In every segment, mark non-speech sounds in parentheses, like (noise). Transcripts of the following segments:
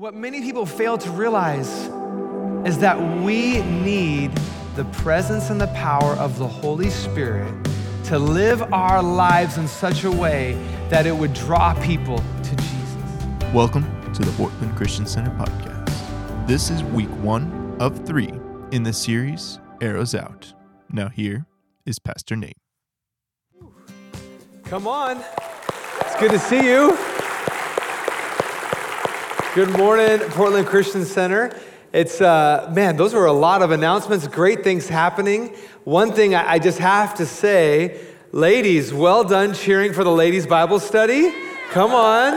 What many people fail to realize is that we need the presence and the power of the Holy Spirit to live our lives in such a way that it would draw people to Jesus. Welcome to the Portland Christian Center podcast. This is week one of three in the series Arrows Out. Now, here is Pastor Nate. Come on. It's good to see you. Good morning, Portland Christian Center. It's, uh, man, those were a lot of announcements, great things happening. One thing I, just have to say, ladies, well done cheering for the ladies' Bible study. Come on.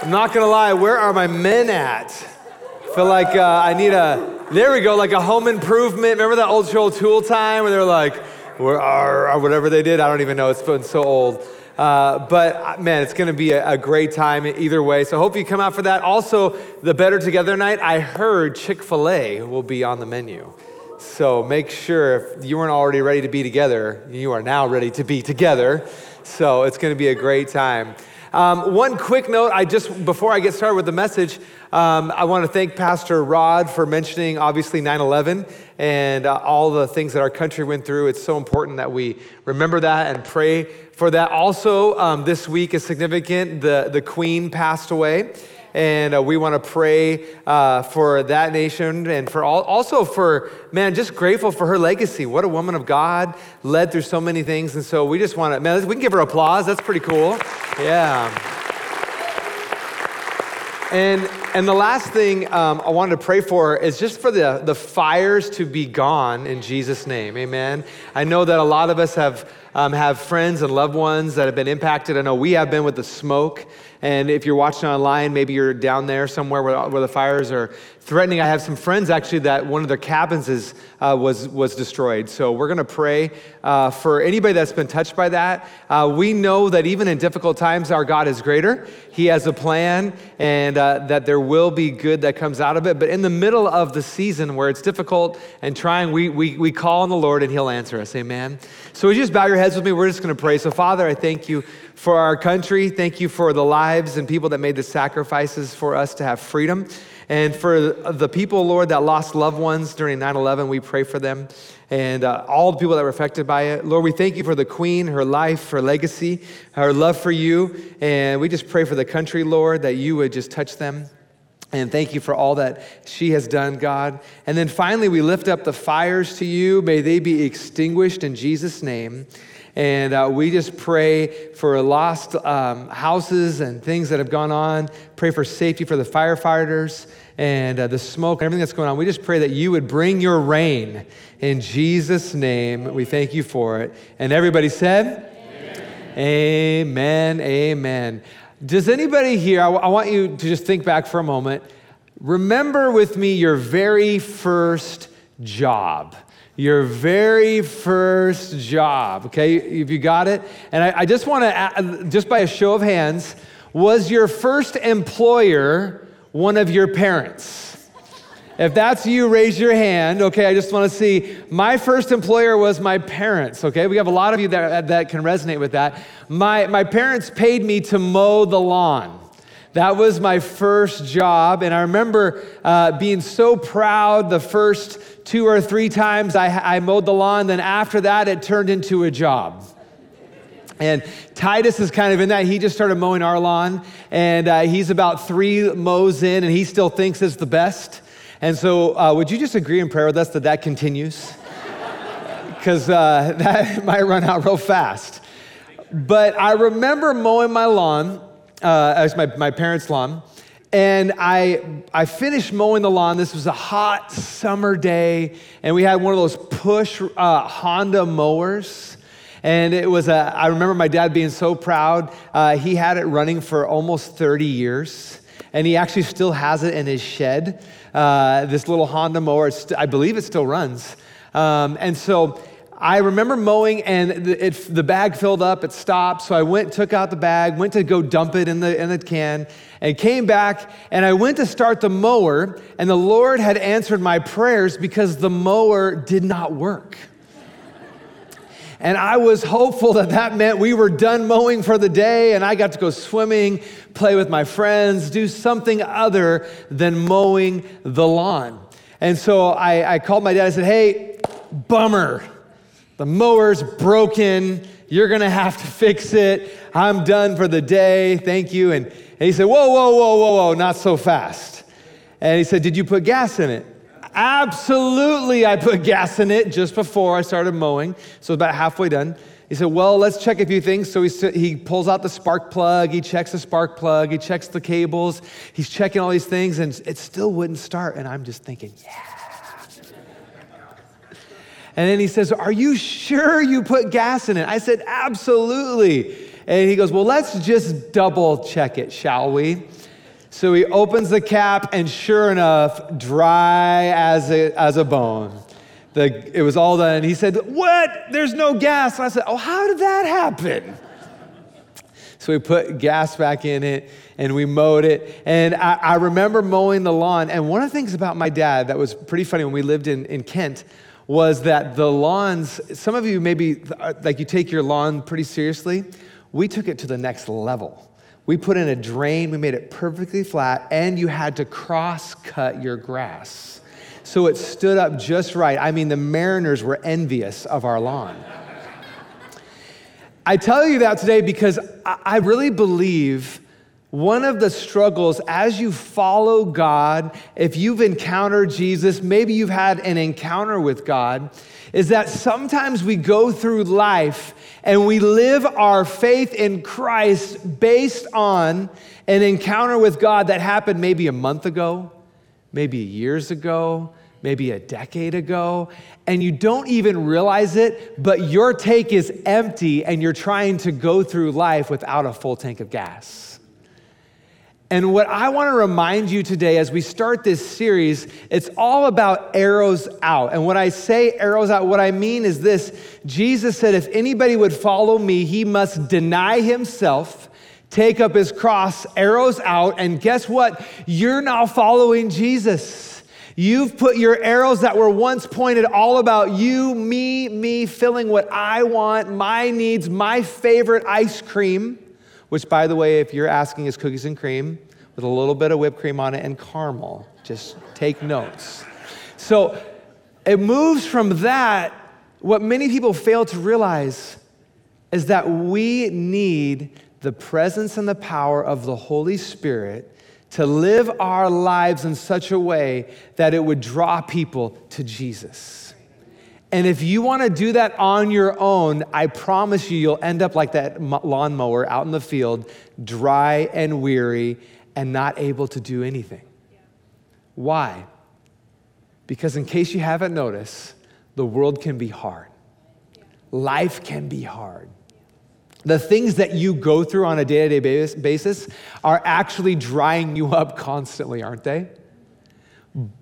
I'm not gonna lie, where are my men at? I feel like uh, I need a, there we go, like a home improvement. Remember that old show Tool Time where they're like, where are, or whatever they did? I don't even know, it's been so old. Uh, but uh, man, it's going to be a, a, great time either way. So hope you come out for that. Also, the Better Together night. I heard Chick Fil A will be on the menu. So make sure if you weren't already ready to be together, you are now ready to be together. So it's going to be a great time. Um, one quick note, I just before I get started with the message, um, I want to thank Pastor Rod for mentioning obviously 9/11 and uh, all the things that our country went through. It's so important that we remember that and pray for that. Also, um, this week is significant. The the Queen passed away and uh, we want to pray uh, for that nation and for all, also for man just grateful for her legacy what a woman of god led through so many things and so we just want to man we can give her applause that's pretty cool yeah and and the last thing um, I wanted to pray for is just for the, the fires to be gone in Jesus' name. Amen. I know that a lot of us have, um, have friends and loved ones that have been impacted. I know we have been with the smoke. And if you're watching online, maybe you're down there somewhere where, where the fires are threatening. I have some friends actually that one of their cabins is, uh, was, was destroyed. So we're going to pray uh, for anybody that's been touched by that. Uh, we know that even in difficult times, our God is greater. He has a plan and uh, that there will be good that comes out of it. But in the middle of the season where it's difficult and trying, we, we, we call on the Lord and He'll answer us. Amen. So would you just bow your heads with me? We're just going to pray. So, Father, I thank you for our country. Thank you for the lives and people that made the sacrifices for us to have freedom. And for the people, Lord, that lost loved ones during 9 11, we pray for them and uh, all the people that were affected by it. Lord, we thank you for the Queen, her life, her legacy, her love for you. And we just pray for the country, Lord, that you would just touch them. And thank you for all that she has done, God. And then finally, we lift up the fires to you. May they be extinguished in Jesus' name. And uh, we just pray for lost um, houses and things that have gone on. Pray for safety for the firefighters and uh, the smoke and everything that's going on. We just pray that you would bring your rain in Jesus' name. We thank you for it. And everybody said, Amen. Amen. Amen. Does anybody here, I, w- I want you to just think back for a moment. Remember with me your very first job your very first job. Okay, if you got it. And I, I just want to, just by a show of hands, was your first employer one of your parents? If that's you, raise your hand. Okay, I just want to see. My first employer was my parents. Okay, we have a lot of you that, that can resonate with that. My, my parents paid me to mow the lawn. That was my first job. And I remember uh, being so proud the first two or three times I, I mowed the lawn. Then after that, it turned into a job. And Titus is kind of in that. He just started mowing our lawn, and uh, he's about three mows in, and he still thinks it's the best. And so, uh, would you just agree in prayer with us that that continues? (laughs) Because uh, (laughs) that might run out real fast. But I remember mowing my lawn, uh, as my, my parents' lawn, and I, I finished mowing the lawn. This was a hot summer day, and we had one of those push uh, Honda mowers. And it was a, I remember my dad being so proud. Uh, he had it running for almost 30 years, and he actually still has it in his shed. Uh, this little Honda mower, I believe it still runs. Um, and so I remember mowing and the, it, the bag filled up, it stopped. So I went, took out the bag, went to go dump it in the, in the can, and came back. And I went to start the mower, and the Lord had answered my prayers because the mower did not work. And I was hopeful that that meant we were done mowing for the day and I got to go swimming, play with my friends, do something other than mowing the lawn. And so I, I called my dad. I said, Hey, bummer. The mower's broken. You're going to have to fix it. I'm done for the day. Thank you. And, and he said, Whoa, whoa, whoa, whoa, whoa, not so fast. And he said, Did you put gas in it? Absolutely, I put gas in it just before I started mowing. So about halfway done. He said, Well, let's check a few things. So he, he pulls out the spark plug, he checks the spark plug, he checks the cables, he's checking all these things, and it still wouldn't start. And I'm just thinking, Yeah. And then he says, Are you sure you put gas in it? I said, Absolutely. And he goes, Well, let's just double check it, shall we? So he opens the cap, and sure enough, dry as a, as a bone. The, it was all done. He said, What? There's no gas. And I said, Oh, how did that happen? So we put gas back in it and we mowed it. And I, I, remember mowing the lawn. And one of the things about my dad that was pretty funny when we lived in, in Kent was that the lawns, some of you maybe, like you take your lawn pretty seriously. We took it to the next level. We put in a drain, we made it perfectly flat, and you had to cross cut your grass. So it stood up just right. I mean, the mariners were envious of our lawn. I tell you that today because I really believe one of the struggles as you follow God, if you've encountered Jesus, maybe you've had an encounter with God, is that sometimes we go through life and we live our faith in Christ based on an encounter with God that happened maybe a month ago, maybe years ago, maybe a decade ago, and you don't even realize it, but your tank is empty and you're trying to go through life without a full tank of gas. And what I want to remind you today as we start this series, it's all about arrows out. And when I say arrows out, what I mean is this Jesus said, if anybody would follow me, he must deny himself, take up his cross, arrows out. And guess what? You're now following Jesus. You've put your arrows that were once pointed all about you, me, me, filling what I want, my needs, my favorite ice cream which, by the way, if you're asking, is cookies and cream with a little bit of whipped cream on it and caramel. Just take notes. So it moves from that. What many people fail to realize is that we need the presence and the power of the Holy Spirit to live our lives in such a way that it would draw people to Jesus. And if you want to do that on your own, I promise you, you'll end up like that lawnmower out in the field, dry and weary and not able to do anything. Why? Because, in case you haven't noticed, the world can be hard. Life can be hard. The things that you go through on a day to day basis are actually drying you up constantly, aren't they?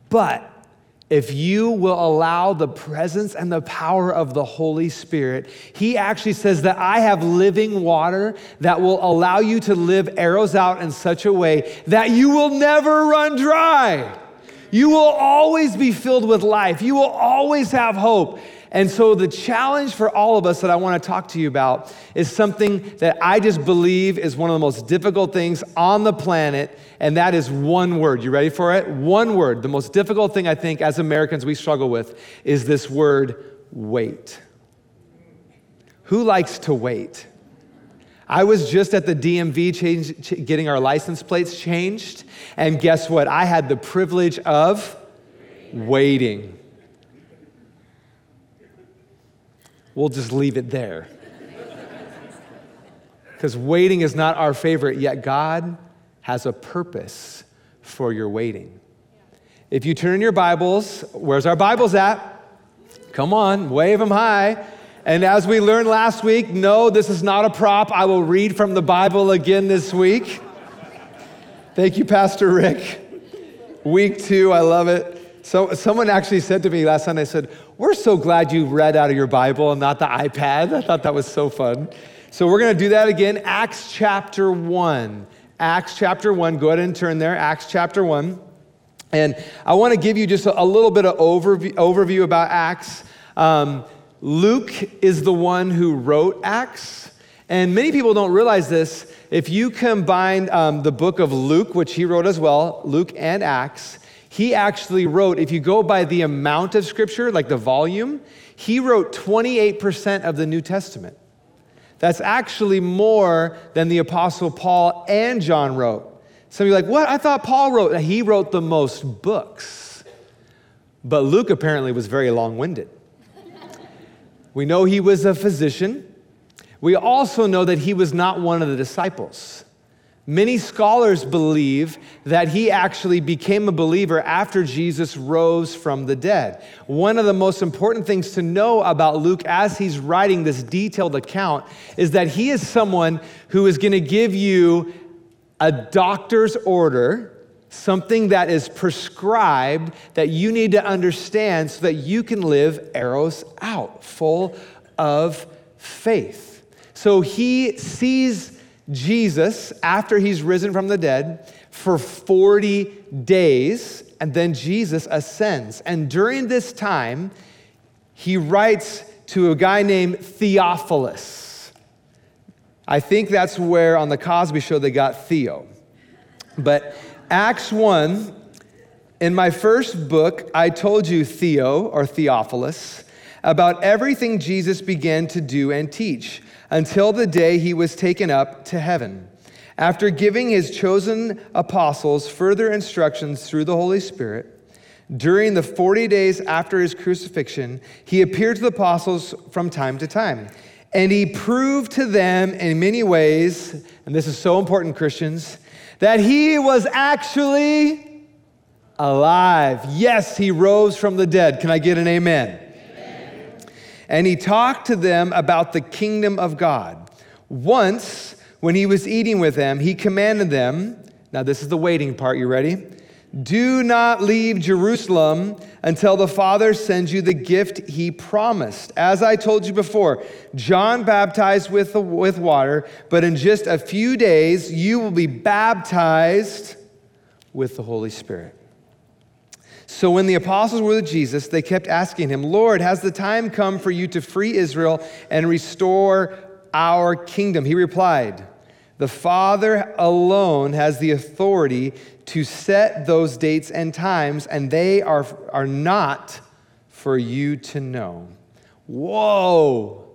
But if you will allow the presence and the power of the Holy Spirit, He actually says that I have living water that will allow you to live arrows out in such a way that you will never run dry. You will always be filled with life. You will always have hope. And so, the challenge for all of us that I want to talk to you about is something that I just believe is one of the most difficult things on the planet, and that is one word. You ready for it? One word. The most difficult thing I think as Americans we struggle with is this word wait. Who likes to wait? I was just at the DMV change, getting our license plates changed, and guess what? I had the privilege of waiting. We'll just leave it there. Because waiting is not our favorite, yet God has a purpose for your waiting. If you turn your Bibles, where's our Bibles at? Come on, wave them high. And as we learned last week, no, this is not a prop. I will read from the Bible again this week. Thank you, Pastor Rick. Week two, I love it. So, someone actually said to me last night, I said, We're so glad you read out of your Bible and not the iPad. (laughs) I thought that was so fun. So, we're going to do that again. Acts chapter 1. Acts chapter 1. Go ahead and turn there. Acts chapter 1. And I want to give you just a, little bit of overview, overview about Acts. Um, Luke is the one who wrote Acts. And many people don't realize this. If you combine um, the book of Luke, which he wrote as well, Luke and Acts, he actually wrote, if you go by the amount of scripture, like the volume, he wrote 28% of the New Testament. That's actually more than the Apostle Paul and John wrote. Some of you are like, what? I thought Paul wrote. He wrote the most books. But Luke apparently was very long winded. we know he was a physician. We also know that he was not one of the disciples. Many scholars believe that he actually became a believer after Jesus rose from the dead. One of the most important things to know about Luke as he's writing this detailed account is that he is someone who is going to give you a doctor's order, something that is prescribed that you need to understand so that you can live arrows out, full of faith. So he sees Jesus, after he's risen from the dead, for 40 days, and then Jesus ascends. And during this time, he writes to a guy named Theophilus. I think that's where on the Cosby show they got Theo. But Acts 1, in my first book, I told you Theo or Theophilus about everything Jesus began to do and teach until the day he was taken up to heaven. After giving his chosen apostles further instructions through the Holy Spirit, during the 40 days after his crucifixion, he appeared to the apostles from time to time. And he proved to them in many ways, and this is so important, Christians, that he was actually alive. Yes, he rose from the dead. Can I get an amen? And he talked to them about the kingdom of God. Once, when he was eating with them, he commanded them, now this is the waiting part, you ready? Do not leave Jerusalem until the Father sends you the gift he promised. As I told you before, John baptized with, the, with water, but in just a few days you will be baptized with the Holy Spirit. So when the apostles were with Jesus, they kept asking him, Lord, has the time come for you to free Israel and restore our kingdom? He replied, The Father alone has the authority to set those dates and times, and they are, are not for you to know. Whoa!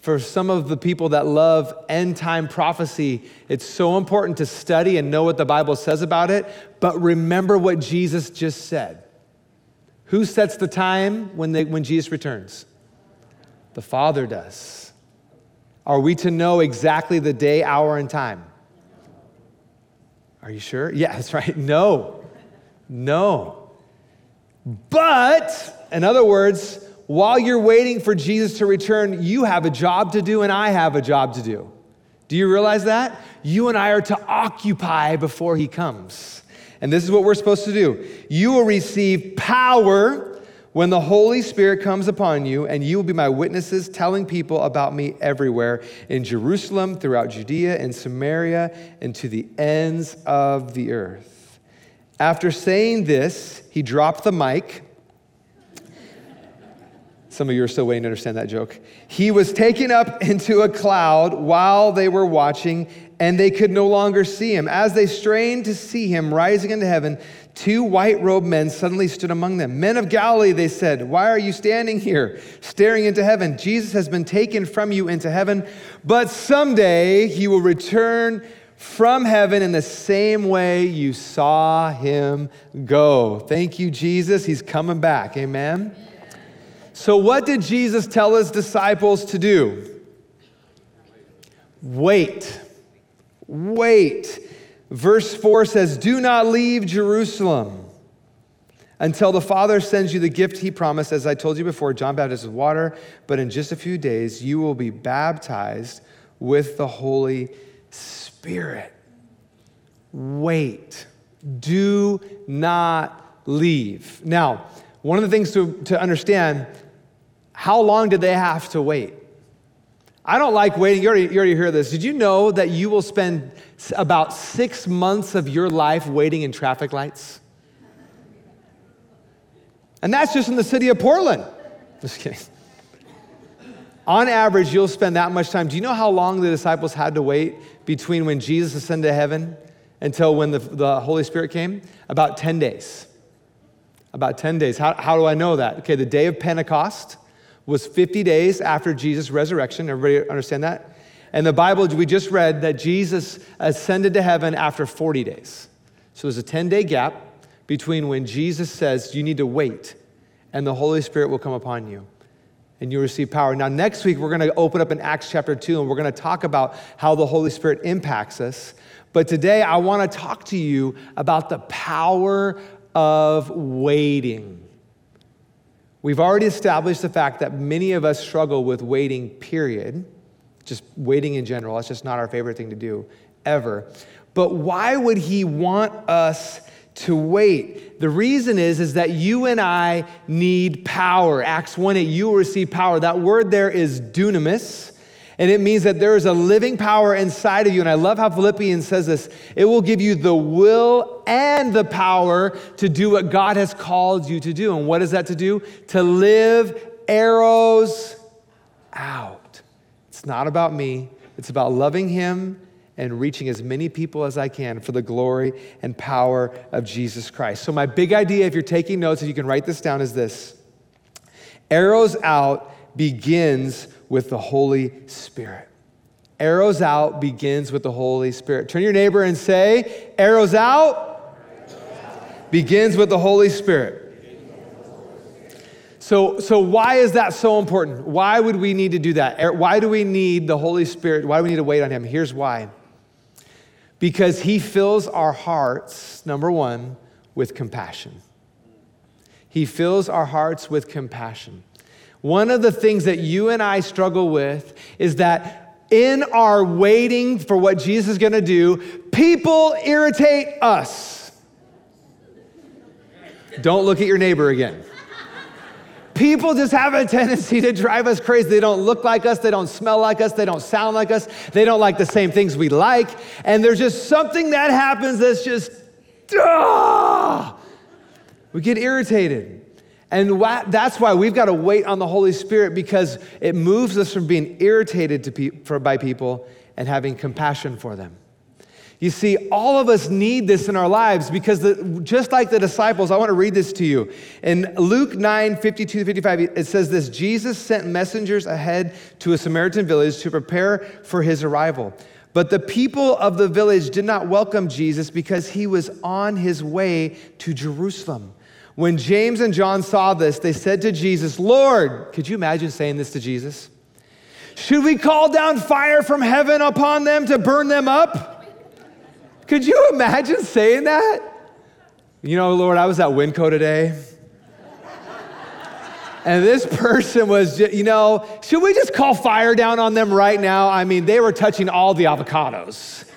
For some of the people that love end time prophecy, it's so important to study and know what the Bible says about it, but remember what Jesus just said. Who sets the time when, they, when Jesus returns? The Father does. Are we to know exactly the day, hour, and time? Are you sure? Yeah, (laughs) that's right. No. No. But, in other words, while you're waiting for Jesus to return, you have a job to do and I have a job to do. Do you realize that? You and I are to occupy before he comes. And this is what we're supposed to do. You will receive power when the Holy Spirit comes upon you, and you will be my witnesses, telling people about me everywhere in Jerusalem, throughout Judea, and Samaria, and to the ends of the earth. After saying this, he dropped the mic some of you are still waiting to understand that joke. He was taken up into a cloud while they were watching, and they could no longer see him. As they strained to see him rising into heaven, two white robed men suddenly stood among them. Men of Galilee, they said, Why are you standing here, staring into heaven? Jesus has been taken from you into heaven, but someday he will return from heaven in the same way you saw him go. Thank you, Jesus. He's coming back. Amen. So, what did Jesus tell his disciples to do? Wait. Wait. Verse 4 says, Do not leave Jerusalem until the Father sends you the gift he promised. As I told you before, John baptized with water, but in just a few days you will be baptized with the Holy Spirit. Wait. Do not leave. Now, one of the things to, to understand how long did they have to wait? I don't like waiting. You already, you already hear this. Did you know that you will spend about six months of your life waiting in traffic lights? And that's just in the city of Portland. Just kidding. On average, you'll spend that much time. Do you know how long the disciples had to wait between when Jesus ascended to heaven until when the, the Holy Spirit came? About 10 days. About 10 days. How, how do I know that? Okay, the day of Pentecost was 50 days after Jesus' resurrection. Everybody understand that? And the Bible, we just read that Jesus ascended to heaven after 40 days. So there's a 10 day gap between when Jesus says, You need to wait, and the Holy Spirit will come upon you and you receive power. Now, next week, we're going to open up in Acts chapter 2, and we're going to talk about how the Holy Spirit impacts us. But today, I want to talk to you about the power of waiting. We've already established the fact that many of us struggle with waiting, period. Just waiting in general. That's just not our favorite thing to do, ever. But why would He want us to wait. The reason is, is that you and I need power. Acts 1 8, you will receive power. That word there is dunamis. And it means that there is a living power inside of you. And I love how Philippians says this it will give you the will and the power to do what God has called you to do. And what is that to do? To live arrows out. It's not about me, it's about loving Him and reaching as many people as I can for the glory and power of Jesus Christ. So, my big idea, if you're taking notes, if you can write this down, is this Arrows Out begins with the Holy Spirit. Arrows Out begins with the Holy Spirit. Turn your neighbor and say, Arrows Out, begins with the Holy Spirit. So, so why is that so important? Why would we need to do that? Er, why do we need the Holy Spirit? Why do we need to wait on Him? Here's why because he fills our hearts, number one, with compassion. He fills our hearts with compassion. One of the things that you and I struggle with is that in our waiting for what Jesus is going to do, people irritate us. Don't look at your neighbor again. People just have a tendency to drive us crazy. They don't look like us, they don't smell like us, they don't sound like us, they don't like the same things we like. And there's just something that happens that's just, ah! We get irritated. And that's why we've got to wait on the Holy Spirit because it moves us from being irritated pe- for, by people and having compassion for them. You see, all of us need this in our lives because the, just like the disciples, I want to read this to you. In Luke 9 52 55, it says this Jesus sent messengers ahead to a Samaritan village to prepare for his arrival. But the people of the village did not welcome Jesus because he was on his way to Jerusalem. When James and John saw this, they said to Jesus, Lord, could you imagine saying this to Jesus? Should we call down fire from heaven upon them to burn them up? Could you imagine saying that? You know, Lord, I was at Winco today. And this person was, just, you know, should we just call fire down on them right now? I mean, they were touching all the avocados.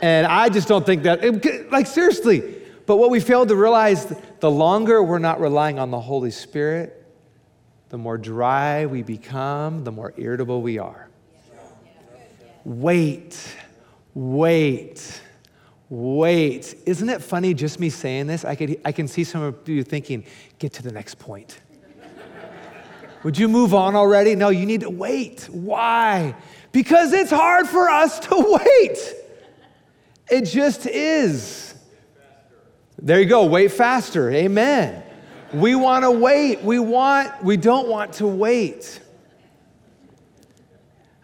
And I just don't think that, like, seriously. But what we failed to realize the longer we're not relying on the Holy Spirit, the more dry we become, the more irritable we are. Wait, wait. Wait, isn't it funny just me saying this? I, could, I can see some of you thinking, get to the next point. (laughs) Would you move on already? No, you need to wait. Why? Because it's hard for us to (laughs) wait. It just is. There you go, wait faster. Amen. We want to wait. We want we don't want to wait.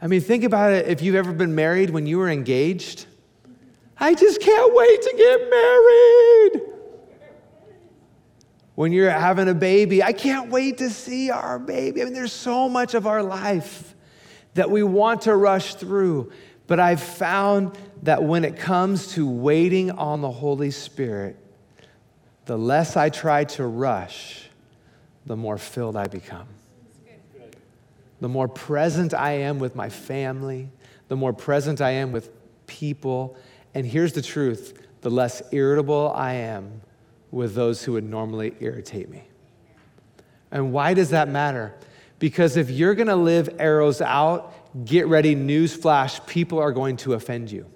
I mean, think about it if you've ever been married when you were engaged. I just can't wait to get married. When you're having a baby, I can't wait to see our baby. I mean, there's so much of our life that we want to rush through. But I've found that when it comes to waiting on the Holy Spirit, the less I try to rush, the more filled I become. The more present I am with my family, the more present I am with people, and here's the truth the less irritable I am with those who would normally irritate me. And why does that matter? Because if you're gonna live arrows out, get ready, newsflash, people are going to offend you.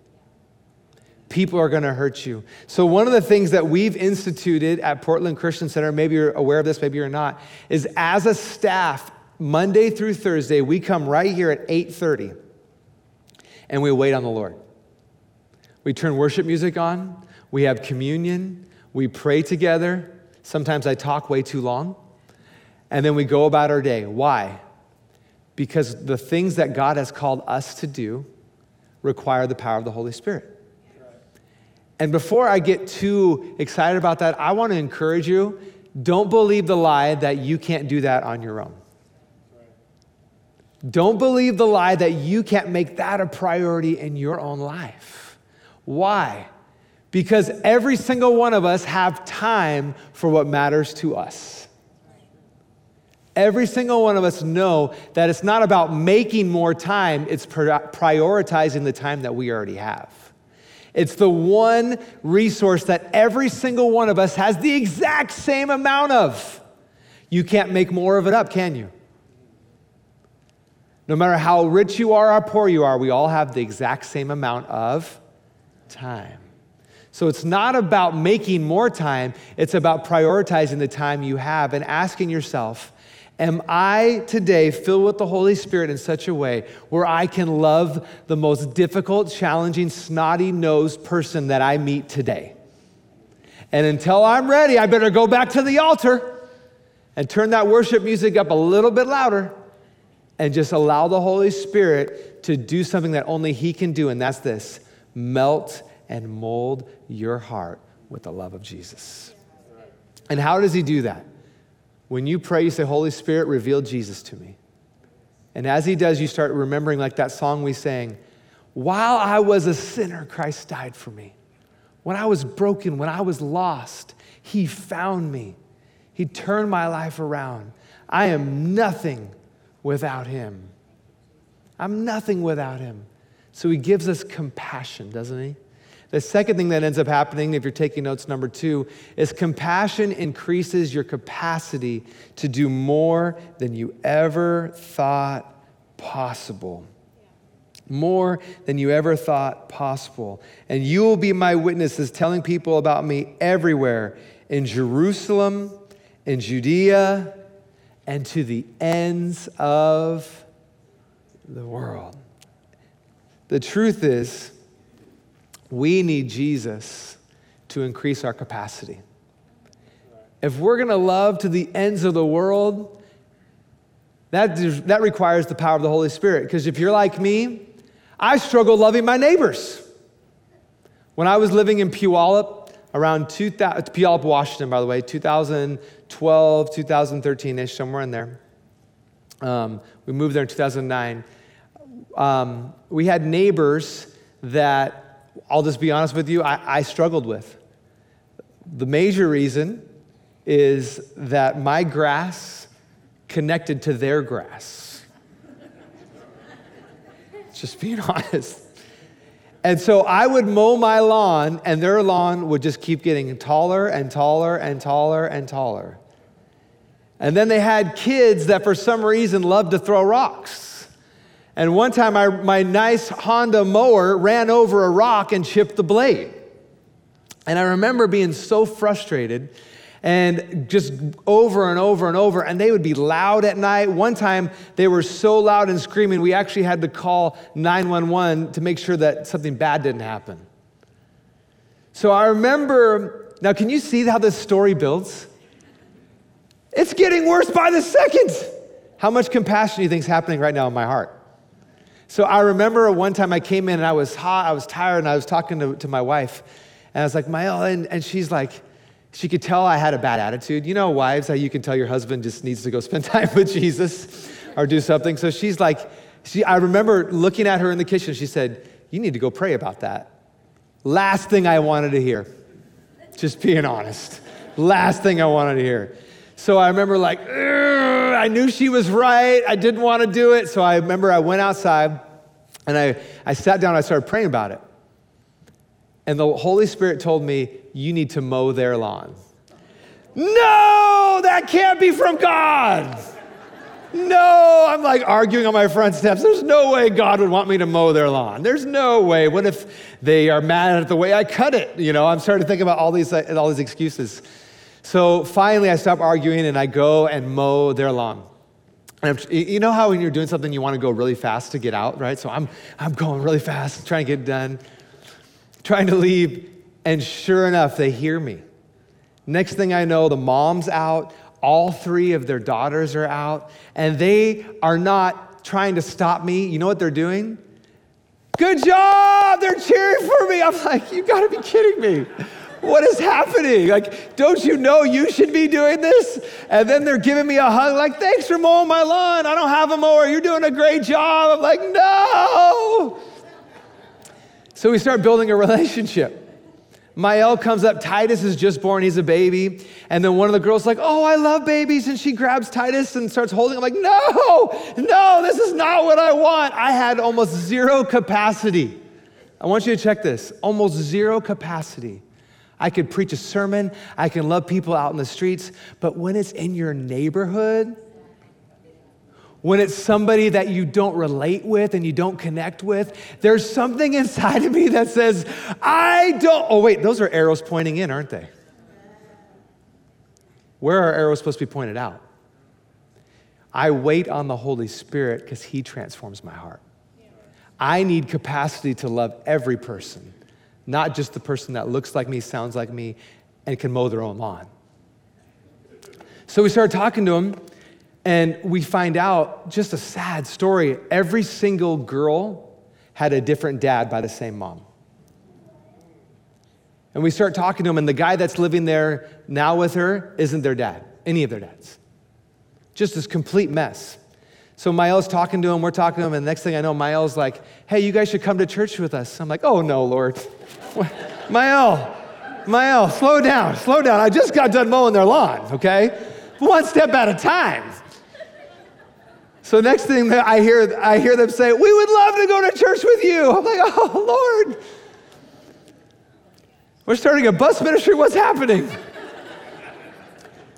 People are gonna hurt you. So, one of the things that we've instituted at Portland Christian Center, maybe you're aware of this, maybe you're not, is as a staff, Monday through Thursday, we come right here at 8:30 and we wait on the Lord. We turn worship music on, we have communion, we pray together. Sometimes I talk way too long. And then we go about our day. Why? Because the things that God has called us to do require the power of the Holy Spirit. And before I get too excited about that, I want to encourage you don't believe the lie that you can't do that on your own. Don't believe the lie that you can't make that a priority in your own life. Why? Because every single one of us have time for what matters to us. Every single one of us know that it's not about making more time, it's prioritizing the time that we already have. It's the one resource that every single one of us has the exact same amount of. You can't make more of it up, can you? No matter how rich you are or poor you are, we all have the exact same amount of time. So it's not about making more time, it's about prioritizing the time you have and asking yourself, Am I today filled with the Holy Spirit in such a way where I can love the most difficult, challenging, snotty nosed person that I meet today? And until I'm ready, I better go back to the altar and turn that worship music up a little bit louder and just allow the Holy Spirit to do something that only He can do, and that's this melt and mold your heart with the love of Jesus. And how does He do that? When you pray, you say, Holy Spirit, reveal Jesus to me. And as He does, you start remembering, like that song we sang, while I was a sinner, Christ died for me. When I was broken, when I was lost, He found me. He turned my life around. I am nothing without Him. I'm nothing without Him. So He gives us compassion, doesn't He? The second thing that ends up happening, if you're taking notes, number two, is compassion increases your capacity to do more than you ever thought possible. More than you ever thought possible. And you will be my witnesses, telling people about me everywhere in Jerusalem, in Judea, and to the ends of the world. The truth is, we need Jesus to increase our capacity. If we're going to love to the ends of the world, that, that requires the power of the Holy Spirit. Because if you're like me, I struggle loving my neighbors. When I was living in Puyallup, around 2000, Puyallup, Washington, by the way, 2012, 2013 ish, somewhere in there. Um, we moved there in 2009. Um, we had neighbors that I'll just be honest with you, I, I struggled with. The major reason is that my grass connected to their grass. (laughs) just being honest. And so I would mow my lawn, and their lawn would just keep getting taller and taller and taller and taller. And then they had kids that for some reason loved to throw rocks. And one time, I, my nice Honda mower ran over a rock and chipped the blade. And I remember being so frustrated and just over and over and over. And they would be loud at night. One time, they were so loud and screaming, we actually had to call 911 to make sure that something bad didn't happen. So I remember, now, can you see how this story builds? It's getting worse by the second. How much compassion do you think is happening right now in my heart? So I remember one time I came in and I was hot, I was tired, and I was talking to, to my wife. And I was like, Mael, and, and she's like, she could tell I had a bad attitude. You know, wives, how you can tell your husband just needs to go (laughs) spend time with Jesus or do something. So she's like, she, I remember looking at her in the kitchen. She said, You need to go pray about that. Last thing I wanted to hear, just being honest. Last thing I wanted to hear. So I remember, like, I knew she was right. I didn't want to do it. So I remember I went outside and I, I sat down I started praying about it. And the Holy Spirit told me, You need to mow their lawn. No, that can't be from God. No, I'm like arguing on my front steps. There's no way God would want me to mow their lawn. There's no way. What if they are mad at the way I cut it? You know, I'm starting to think about all these, all these excuses. So finally, I stop arguing and I go and mow their lawn. you know how when you're doing something, you want to go really fast to get out, right? So I'm, I'm going really fast, trying to get done, trying to leave. And sure enough, they hear me. Next thing I know, the mom's out, all three of their daughters are out, and they are not trying to stop me. You know what they're doing? Good job! They're cheering for me. I'm like, you gotta be kidding me. What is happening? Like, don't you know you should be doing this? And then they're giving me a hug, like, thanks for mowing my lawn. I don't have a mower. You're doing a great job. I'm like, no. So we start building a relationship. Mael comes up, Titus is just born, he's a baby. And then one of the girls like, oh, I love babies. And she grabs Titus and starts holding him like, no, no, this is not what I want. I had almost zero capacity. I want you to check this, almost zero capacity. I could preach a sermon, I can love people out in the streets, but when it's in your neighborhood, when it's somebody that you don't relate with and you don't connect with, there's something (laughs) inside of me that says, I don't. Oh, wait, those are arrows pointing in, aren't they? Where are arrows supposed to be pointed out? I wait on the Holy Spirit because He transforms my heart. I need capacity to love every person, not just the person that looks like me, sounds like me, and can mow their own lawn. So we started talking to him, and we find out just a sad story. Every single girl had a different dad by the same mom. And we start talking to them, and the guy that's living there now with her isn't their dad, any of their dads. Just this complete mess. So Mael's talking to him, we're talking to him, and the next thing I know, Mael's like, hey, you guys should come to church with us. I'm like, oh no, Lord. (laughs) Mael, Mael, slow down, slow down. I just got done mowing their lawn, okay? One step at a time. So next thing that I hear, I hear them say, "We would love to go to church with you." I'm like, "Oh Lord, we're starting a bus ministry. What's happening?"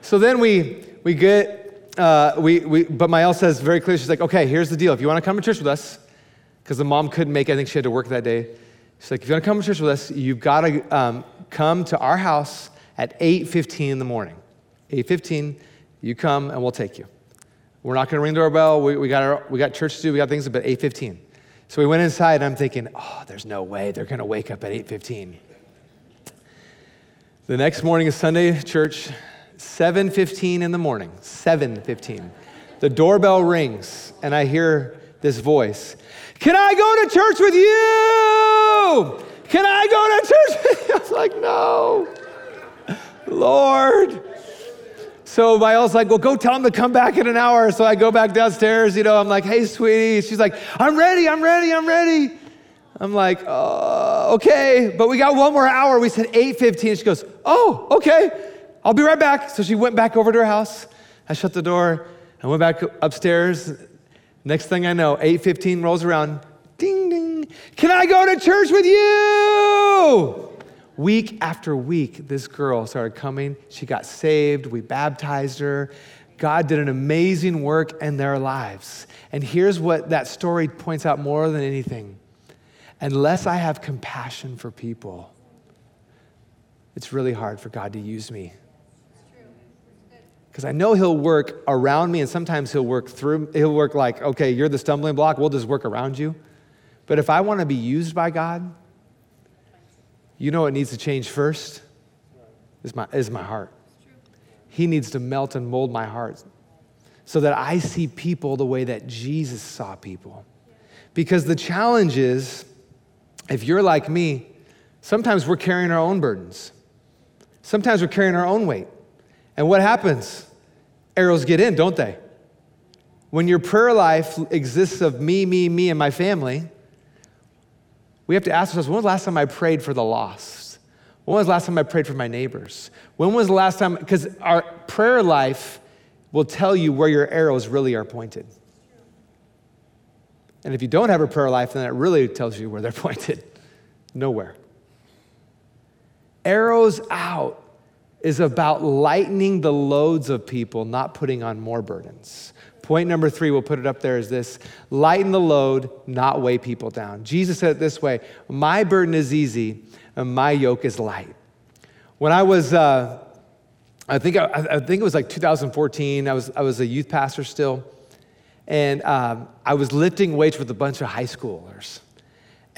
so then we we get uh, we we. But Mael says very clearly, she's like, "Okay, here's the deal. If you want to come to church with us, because the mom couldn't make, it, I think she had to work that day. She's like, if you want to come to church with us, you've got to um, come to our house at 8:15 in the morning. 8:15, you come and we'll take you." We're not going to ring the doorbell. We, we, got our, we got church to do. We got things about 8.15. So we went inside, and I'm thinking, oh, there's no way they're going to wake up at 8.15. The next morning is Sunday church, 7.15 in the morning, 7.15. The doorbell rings, and I hear this voice, can I go to church with you? Can I go to church? (laughs) I was like, no. Lord, so Mael's like, well, go tell him to come back in an hour. So I go back downstairs, you know, I'm like, hey, sweetie. She's like, I'm ready, I'm ready, I'm ready. I'm like, uh, okay, but we got one more hour. We said 8.15. She goes, oh, okay, I'll be right back. So she went back over to her house. I shut the door. I went back upstairs. Next thing I know, 8.15 rolls around. Ding, ding. Can I go to church with you? Week after week, this girl started coming. She got saved. We baptized her. God did an amazing work in their lives. And here's what that story points out more than anything unless I have compassion for people, it's really hard for God to use me. Because I know He'll work around me, and sometimes He'll work through, He'll work like, okay, you're the stumbling block, we'll just work around you. But if I want to be used by God, you know what needs to change first? Is my, is my heart. He needs to melt and mold my heart so that I see people the way that Jesus saw people. Because the challenge is, if you're like me, sometimes we're carrying our own burdens. Sometimes we're carrying our own weight. And what happens? Arrows get in, don't they? When your prayer life exists of me, me, me, and my family, we have to ask ourselves when was the last time I prayed for the lost? When was the last time I prayed for my neighbors? When was the last time? Because our prayer life will tell you where your arrows really are pointed. And if you don't have a prayer life, then it really tells you where they're (laughs) pointed. Nowhere. Arrows out is about lightening the loads of people, not putting on more burdens. Point number three, we'll put it up there, is this lighten the load, not weigh people down. Jesus said it this way My burden is easy, and my yoke is light. When I was, uh, I, think I, I think it was like 2014, I was, I was a youth pastor still. and um, I was lifting weights with a bunch of high schoolers.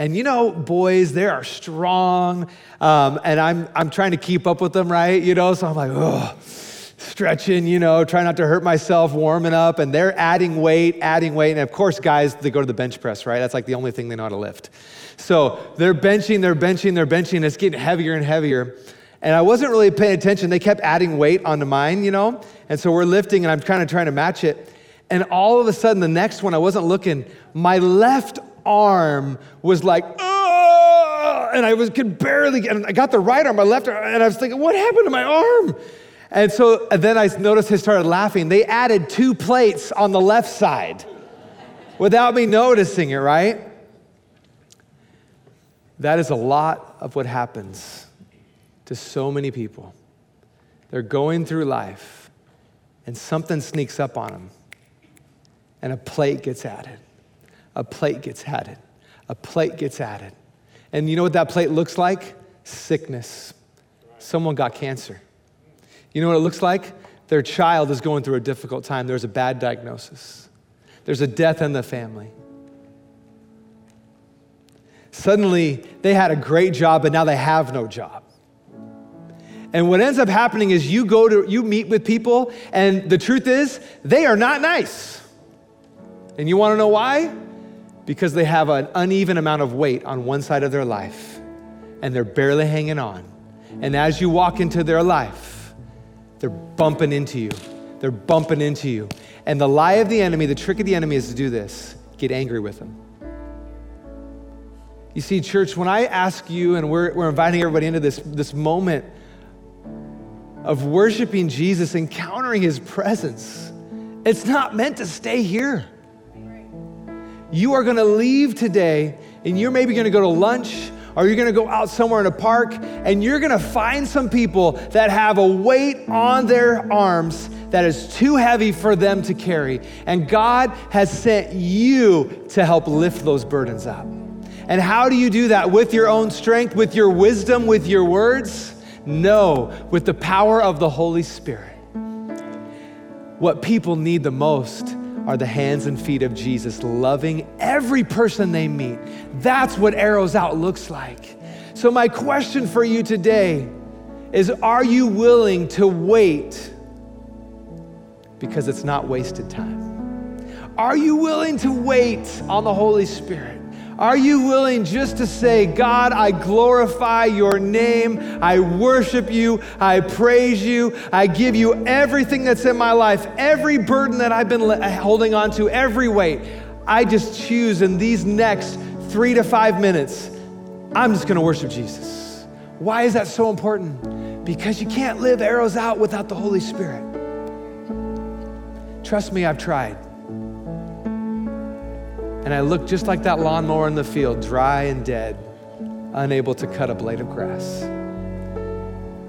And you know, boys, they are strong, um, and I'm, I'm trying to keep up with them, right? You know, so I'm like, oh, stretching, you know, trying not to hurt myself, warming up, and they're adding weight, adding weight. And of course, guys, they go to the bench press, right? That's like the only thing they know how to lift. So they're benching, they're benching, they're benching, it's getting heavier and heavier. And I wasn't really paying attention. They kept adding weight onto mine, you know? And so we're lifting, and I'm kind of trying to match it. And all of a sudden, the next one, I wasn't looking, my left arm was like, and I was could barely and I got the right arm, my left arm, and I was thinking, what happened to my arm? And so and then I noticed he started laughing. They added two plates on the left side without me noticing it, right? That is a lot of what happens to so many people. They're going through life and something sneaks up on them and a plate gets added. A plate gets added. A plate gets added. And you know what that plate looks like? Sickness. Someone got cancer. You know what it looks like? Their child is going through a difficult time. There's a bad diagnosis, there's a death in the family. Suddenly, they had a great job, but now they have no job. And what ends up happening is you go to, you meet with people, and the truth is, they are not nice. And you wanna know why? Because they have an uneven amount of weight on one side of their life, and they're barely hanging on. And as you walk into their life, they're bumping into you. They're bumping into you. And the lie of the enemy, the trick of the enemy is to do this get angry with them. You see, church, when I ask you, and we're, we're inviting everybody into this, this moment of worshiping Jesus, encountering his presence, it's not meant to stay here. You are gonna leave today, and you're maybe gonna go to lunch, or you're gonna go out somewhere in a park, and you're gonna find some people that have a weight on their arms that is too heavy for them to carry. And God has sent you to help lift those burdens up. And how do you do that? With your own strength, with your wisdom, with your words? No, with the power of the Holy Spirit. What people need the most are the hands and feet of Jesus, loving every person they meet. That's what Arrows Out looks like. So, my question for you today is Are you willing to wait? Because it's not wasted time. Are you willing to wait on the Holy Spirit? Are you willing just to say, God, I glorify your name. I worship you. I praise you. I give you everything that's in my life, every burden that I've been holding on to, every weight. I just choose in these next three to five minutes, I'm just going to worship Jesus. Why is that so important? Because you can't live arrows out without the Holy Spirit. Trust me, I've tried. And I look just like that lawnmower in the field, dry and dead, unable to cut a blade of grass.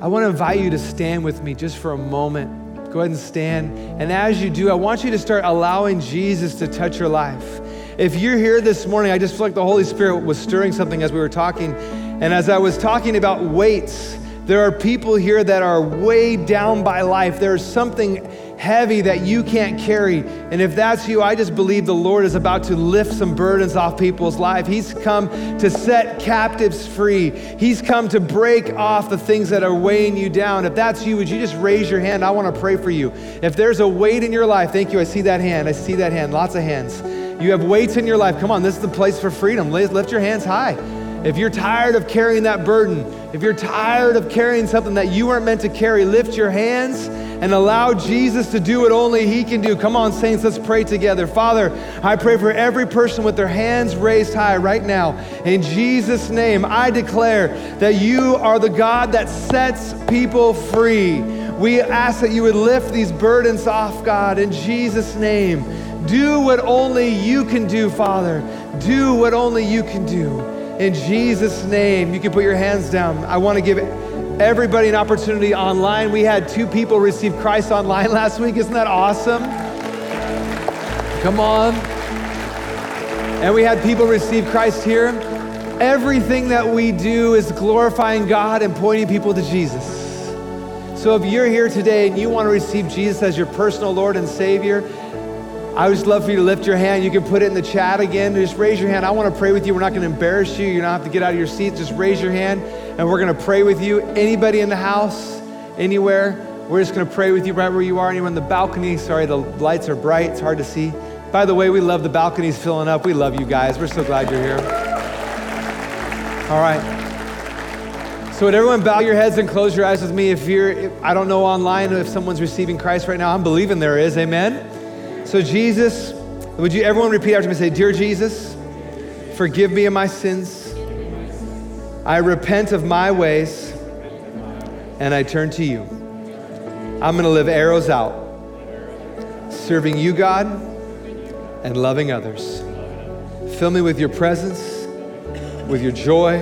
I want to invite you to stand with me just for a moment. Go ahead and stand. And as you do, I want you to start allowing Jesus to touch your life. If you're here this morning, I just feel like the Holy Spirit was stirring something as we were talking. And as I was talking about weights, there are people here that are weighed down by life. There's something heavy that you can't carry. And if that's you, I just believe the Lord is about to lift some burdens off people's life. He's come to set captives free. He's come to break off the things that are weighing you down. If that's you, would you just raise your hand? I want to pray for you. If there's a weight in your life, thank you. I see that hand. I see that hand. Lots of hands. You have weights in your life. Come on, this is the place for freedom. Lift your hands high. If you're tired of carrying that burden, if you're tired of carrying something that you weren't meant to carry, lift your hands and allow Jesus to do what only He can do. Come on, saints, let's pray together. Father, I pray for every person with their hands raised high right now. In Jesus' name, I declare that you are the God that sets people free. We ask that you would lift these burdens off, God, in Jesus' name. Do what only you can do, Father. Do what only you can do. In Jesus' name, you can put your hands down. I want to give everybody an opportunity online. We had two people receive Christ online (laughs) last week. Isn't that awesome? Come on. And we had people receive Christ here. Everything that we do is glorifying God and pointing people to Jesus. So if you're here today and you want to receive Jesus as your personal Lord and Savior, I would just love for you to lift your hand. You can put it in the chat again. Just raise your hand. I want to pray with you. We're not going to embarrass you. You don't have to get out of your seat. Just raise your hand and we're going to pray with you. Anybody in the house, anywhere, we're just going to pray with you right where you are. Anyone in the balcony, sorry, the lights are bright. It's hard to see. By the way, we love the balconies filling up. We love you guys. We're so glad you're here. All right. So, would everyone bow your heads and close your eyes with me? If you're, if, I don't know online if someone's receiving Christ right now. I'm believing there is. Amen. So, Jesus, would you everyone repeat after me? Say, Dear Jesus, forgive me of my sins. I repent of my ways and I turn to you. I'm going to live arrows out, serving you, God, and loving others. Fill me with your presence, with your joy,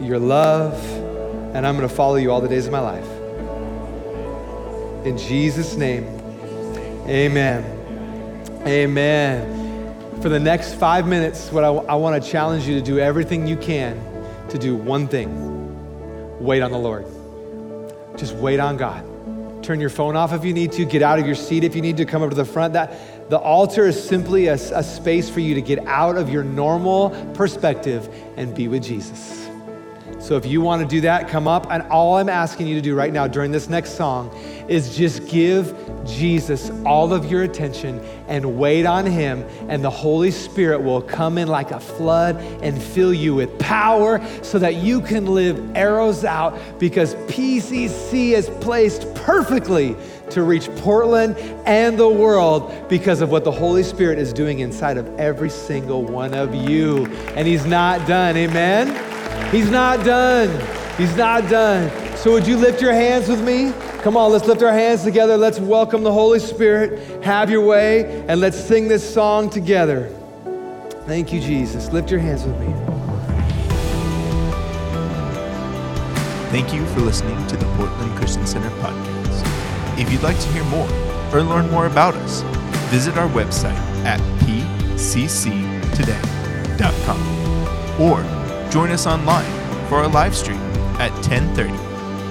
your love, and I'm going to follow you all the days of my life. In Jesus' name, amen. Amen. For the next five minutes, what I, I want to challenge you to do everything you can to do one thing wait on the Lord. Just wait on God. Turn your phone off if you need to, get out of your seat if you need to, come up to the front. That the altar is simply a, a space for you to get out of your normal perspective and be with Jesus. So if you want to do that, come up. And all I'm asking you to do right now during this next song is just give Jesus all of your attention and wait on Him, and the Holy Spirit will come in like a flood and fill you with power so that you can live arrows out because PCC is placed perfectly to reach Portland and the world because of what the Holy Spirit is doing inside of every single one of you. And He's not done. Amen. He's not done. He's not done. So, would you lift your hands with me? Come on, let's lift our hands together. Let's welcome the Holy Spirit. Have your way, and let's sing this song together. Thank you, Jesus. Lift your hands with me. Thank you for listening to the Portland Christian Center podcast. If you'd like to hear more or learn more about us, visit our website at pcctoday.com or join us online for our live stream at 10:30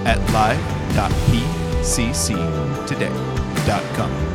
at live.pcctoday.com.